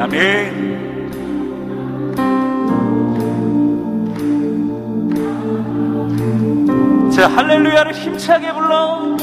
아멘. 자, 할렐루야를 힘차게 불러.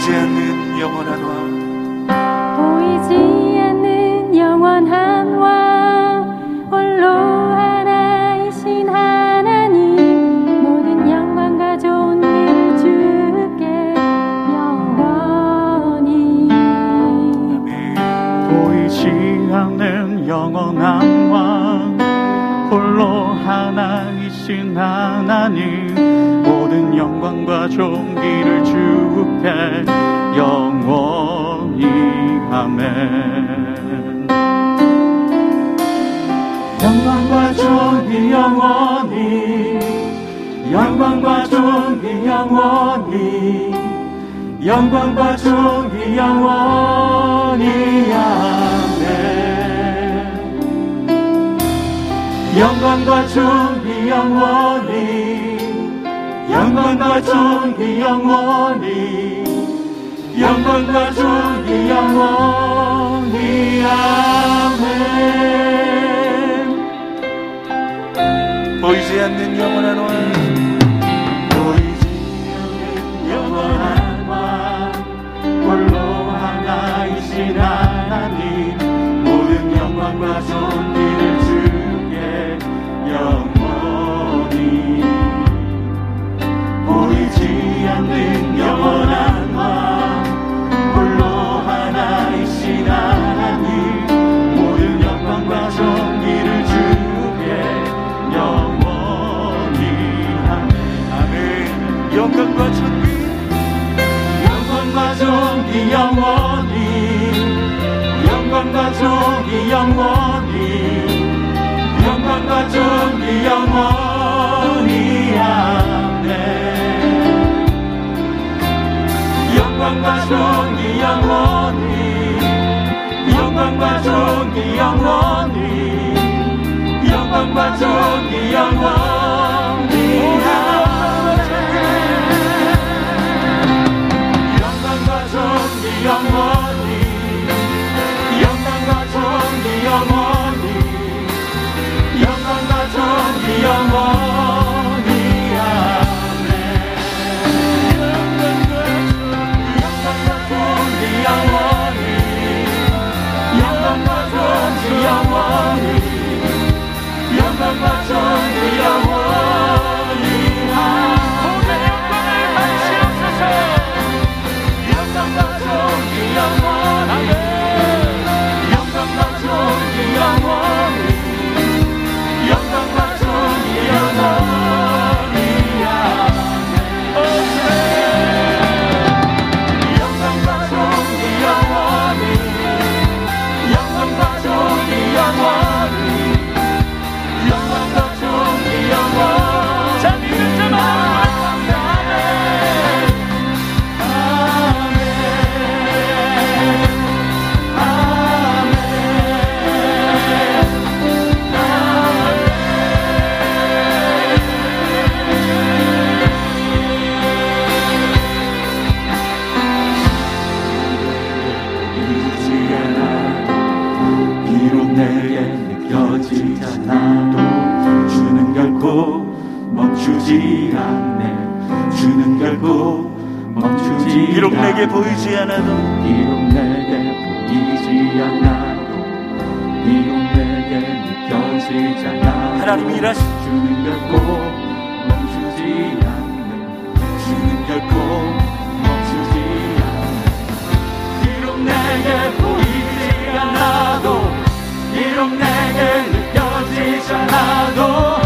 보이지 않는 영원한 왕. 보이지 않는 영원한 왕. 홀로 하나이신 하나님 모든 영광과 존귀를 주께 영원히. 보이지 않는 영원한 왕. 홀로 하나이신 하나님 모든 영광과 존귀를 주께 영원히. 아멘. 영광과 존귀 영원히. 영광과 존귀 영원히. 영광과 존귀 영원히. 아멘. 영광과 존귀 영원히 영광과 존귀 영원히. 영광과 존귀 영원히. 아멘. 보이지 않는 영원한 왕. 홀로 하나이신 하나님. 모든 영광과 존 영광과 존귀 영광과 존귀 영원히. 영광과 존귀 영원히. 영광과 존귀 영원히 영광과 존귀 영원히 영광과 존귀 영원히 영광과 존귀 비록 내게 느껴지지 않아도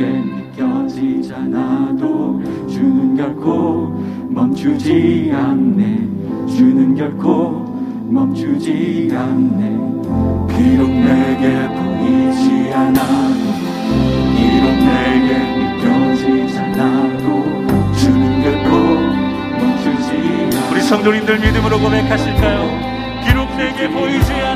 쉽게 느껴지지 않아도 주는 결코 멈추지 않네. 주는 결코 멈추지 않네. 비록 내게 보이지 않아도 비록 내게 느껴지지 않아도 주는 결코 멈추지 않네. 우리 성도님들 믿음으로 고백하실까요? 비록 내게 보이지 않아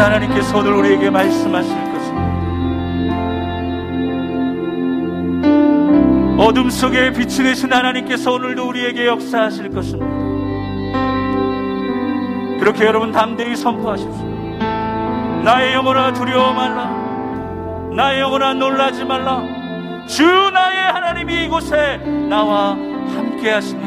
지키신 하나님께서 오늘 우리에게 말씀하실 것입니다. 어둠 속에 빛이 되신 하나님께서 오늘도 우리에게 역사하실 것입니다. 그렇게 여러분 담대히 선포하십시오. 나의 영혼아 두려워 말라. 나의 영혼아 놀라지 말라. 주 나의 하나님이 이곳에 나와 함께 하시니